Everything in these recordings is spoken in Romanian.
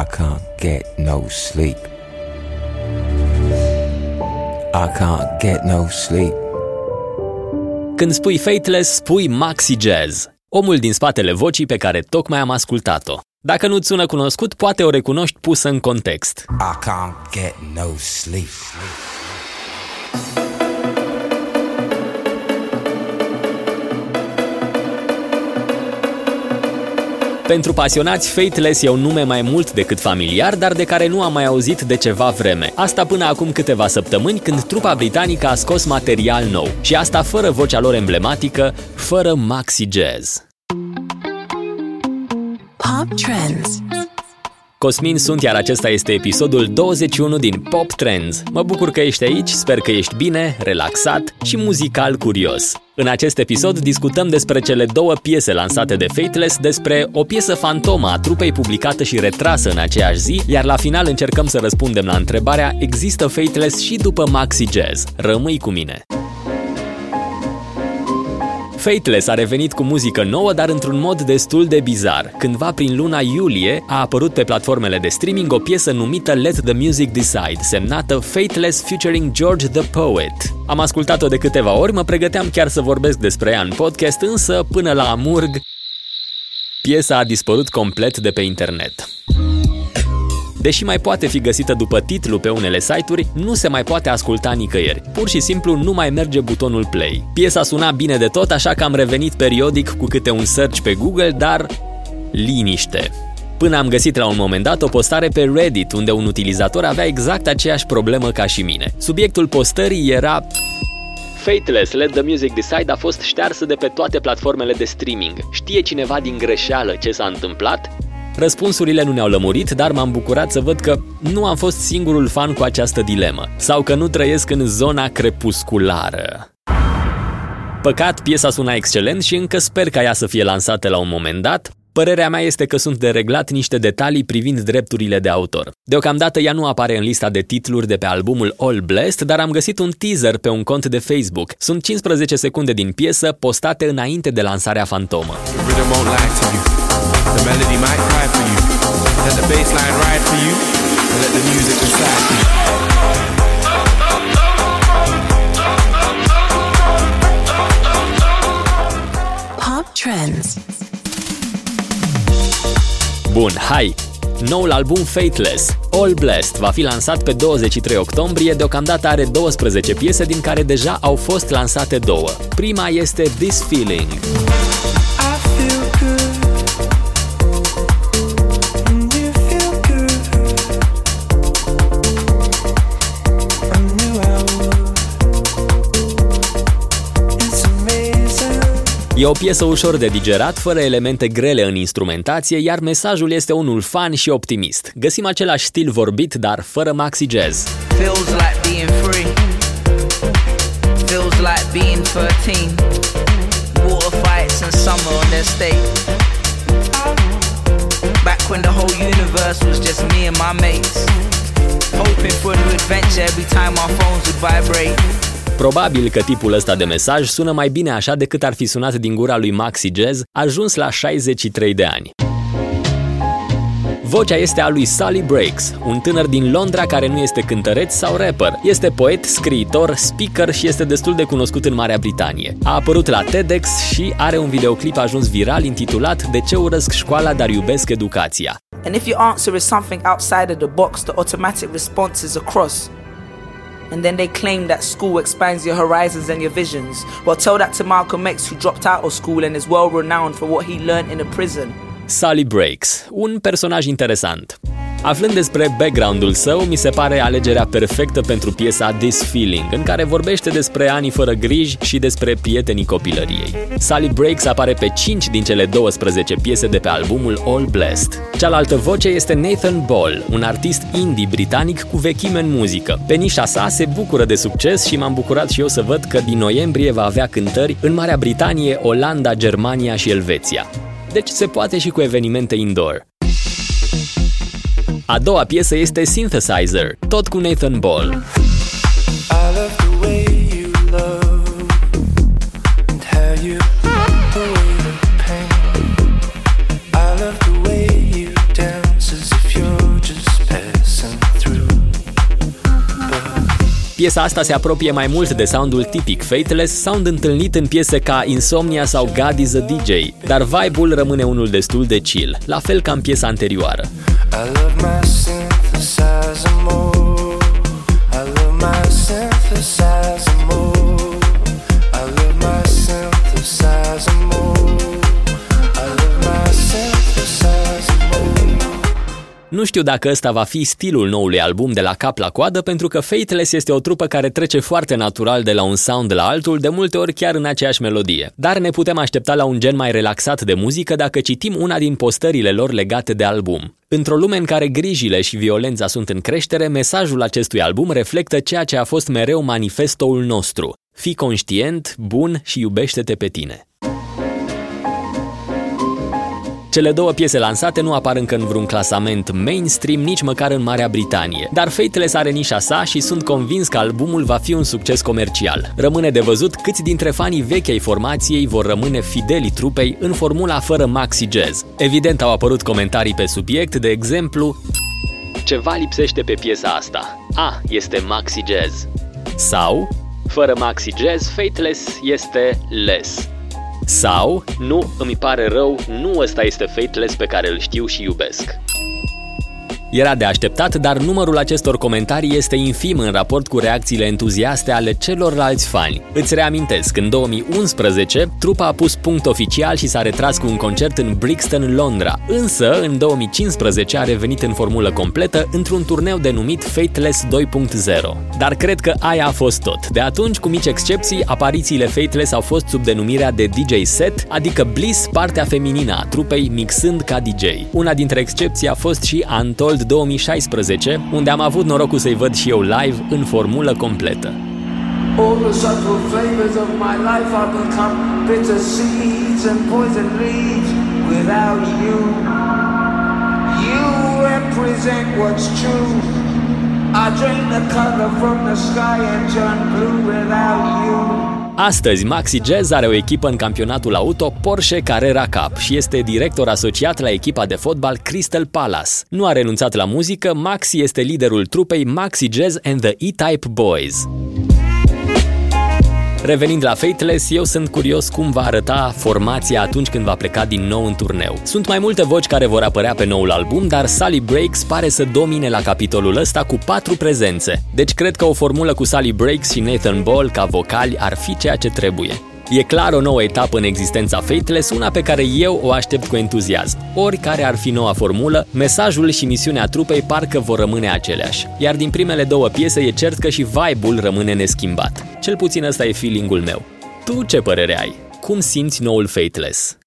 I can't get no sleep. I can't get no sleep. Când spui Fateless, spui Maxi Jazz, omul din spatele vocii pe care tocmai am ascultat-o. Dacă nu-ți sună cunoscut, poate o recunoști pusă în context. I can't get no sleep. Pentru pasionați, Fateless e un nume mai mult decât familiar, dar de care nu am mai auzit de ceva vreme. Asta până acum câteva săptămâni, când trupa britanică a scos material nou. Și asta fără vocea lor emblematică, fără maxi jazz. Pop Trends Cosmin sunt, iar acesta este episodul 21 din Pop Trends. Mă bucur că ești aici, sper că ești bine, relaxat și muzical curios. În acest episod discutăm despre cele două piese lansate de Fateless, despre o piesă fantomă a trupei publicată și retrasă în aceeași zi, iar la final încercăm să răspundem la întrebarea există Fateless și după Maxi Jazz? Rămâi cu mine! Fateless a revenit cu muzică nouă, dar într-un mod destul de bizar. Cândva prin luna iulie a apărut pe platformele de streaming o piesă numită Let the Music Decide, semnată Fateless featuring George the Poet. Am ascultat-o de câteva ori, mă pregăteam chiar să vorbesc despre ea în podcast, însă până la amurg, piesa a dispărut complet de pe internet. Deși mai poate fi găsită după titlu pe unele site-uri, nu se mai poate asculta nicăieri. Pur și simplu nu mai merge butonul play. Piesa suna bine de tot, așa că am revenit periodic cu câte un search pe Google, dar liniște. Până am găsit la un moment dat o postare pe Reddit, unde un utilizator avea exact aceeași problemă ca și mine. Subiectul postării era Fateless, Let the Music Decide a fost ștearsă de pe toate platformele de streaming. Știe cineva din greșeală ce s-a întâmplat? Răspunsurile nu ne-au lămurit, dar m-am bucurat să văd că nu am fost singurul fan cu această dilemă, sau că nu trăiesc în zona crepusculară. Păcat, piesa suna excelent și încă sper ca ea să fie lansată la un moment dat. Părerea mea este că sunt de reglat niște detalii privind drepturile de autor. Deocamdată ea nu apare în lista de titluri de pe albumul All Blessed, dar am găsit un teaser pe un cont de Facebook. Sunt 15 secunde din piesă postate înainte de lansarea fantomă. The melody Bun, hai! Noul album Fateless, All Blessed, va fi lansat pe 23 octombrie, deocamdată are 12 piese din care deja au fost lansate două. Prima este This Feeling. E o piesă ușor de digerat, fără elemente grele în instrumentație, iar mesajul este unul fan și optimist. Găsim același stil vorbit, dar fără maxi jazz. Feels like being free. Feels like being 13. Water fights in summer on their state. Back when the whole universe was just me and my mates. Hoping for a new adventure every time our phones would vibrate. Probabil că tipul ăsta de mesaj sună mai bine așa decât ar fi sunat din gura lui Maxi Jazz, ajuns la 63 de ani. Vocea este a lui Sally Breaks, un tânăr din Londra care nu este cântăreț sau rapper. Este poet, scriitor, speaker și este destul de cunoscut în Marea Britanie. A apărut la TEDx și are un videoclip ajuns viral intitulat De ce urăsc școala, dar iubesc educația. And if your answer is something outside of the box, the automatic response is across. And then they claim that school expands your horizons and your visions. Well, tell that to Malcolm X, who dropped out of school and is well renowned for what he learned in a prison. Sally Breaks, un personaj interesant. Aflând despre background-ul său, mi se pare alegerea perfectă pentru piesa This Feeling, în care vorbește despre anii fără griji și despre prietenii copilăriei. Sally Breaks apare pe 5 din cele 12 piese de pe albumul All Blessed. Cealaltă voce este Nathan Ball, un artist indie britanic cu vechime în muzică. Pe nișa sa se bucură de succes și m-am bucurat și eu să văd că din noiembrie va avea cântări în Marea Britanie, Olanda, Germania și Elveția. Deci se poate și cu evenimente indoor. A doua piesă este Synthesizer, tot cu Nathan Ball. Piesa asta se apropie mai mult de soundul tipic Fateless, sound întâlnit în piese ca Insomnia sau God is a DJ, dar vibe-ul rămâne unul destul de chill, la fel ca în piesa anterioară. I love my synthesizer more. I love my synthesizer Nu știu dacă ăsta va fi stilul noului album de la cap la coadă, pentru că Fateless este o trupă care trece foarte natural de la un sound la altul, de multe ori chiar în aceeași melodie. Dar ne putem aștepta la un gen mai relaxat de muzică dacă citim una din postările lor legate de album. Într-o lume în care grijile și violența sunt în creștere, mesajul acestui album reflectă ceea ce a fost mereu manifestoul nostru. Fii conștient, bun și iubește-te pe tine. Cele două piese lansate nu apar încă în vreun clasament mainstream, nici măcar în Marea Britanie, dar Fateless are nișa sa și sunt convins că albumul va fi un succes comercial. Rămâne de văzut câți dintre fanii vechi ai formației vor rămâne fideli trupei în formula fără maxi jazz. Evident au apărut comentarii pe subiect, de exemplu Ceva lipsește pe piesa asta. A, este maxi jazz. Sau, fără maxi jazz, Fateless este less. Sau, nu, îmi pare rău, nu ăsta este Fateless pe care îl știu și iubesc. Era de așteptat, dar numărul acestor comentarii este infim în raport cu reacțiile entuziaste ale celorlalți fani. Îți reamintesc, în 2011, trupa a pus punct oficial și s-a retras cu un concert în Brixton, Londra, însă în 2015 a revenit în formulă completă într-un turneu denumit Fateless 2.0. Dar cred că aia a fost tot. De atunci, cu mici excepții, aparițiile Fateless au fost sub denumirea de DJ set, adică Bliss, partea feminină a trupei, mixând ca DJ. Una dintre excepții a fost și Untold World 2016, unde am avut norocul să-i văd și eu live în formulă completă. All the subtle flavors of my life have become bitter seeds and poison leaves without you. You represent what's true. I drain the color from the sky and turn blue without you. Astăzi, Maxi Jazz are o echipă în campionatul auto Porsche Carrera Cup și este director asociat la echipa de fotbal Crystal Palace. Nu a renunțat la muzică, Maxi este liderul trupei Maxi Jazz and the E-Type Boys. Revenind la Fateless, eu sunt curios cum va arăta formația atunci când va pleca din nou în turneu. Sunt mai multe voci care vor apărea pe noul album, dar Sally Breaks pare să domine la capitolul ăsta cu patru prezențe. Deci cred că o formulă cu Sally Breaks și Nathan Ball ca vocali ar fi ceea ce trebuie. E clar o nouă etapă în existența Fateless, una pe care eu o aștept cu entuziasm. Oricare ar fi noua formulă, mesajul și misiunea trupei parcă vor rămâne aceleași. Iar din primele două piese e cert că și vibe-ul rămâne neschimbat. Cel puțin ăsta e feeling-ul meu. Tu ce părere ai? Cum simți noul Fateless?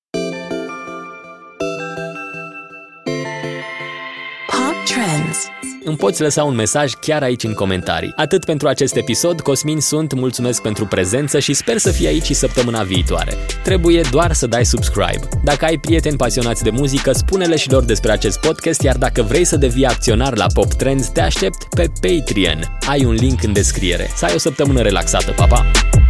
Trends îmi poți lăsa un mesaj chiar aici în comentarii. Atât pentru acest episod, Cosmin sunt, mulțumesc pentru prezență și sper să fii aici și săptămâna viitoare. Trebuie doar să dai subscribe. Dacă ai prieteni pasionați de muzică, spune-le și lor despre acest podcast, iar dacă vrei să devii acționar la Pop Trends, te aștept pe Patreon. Ai un link în descriere. Să ai o săptămână relaxată, papa! Pa!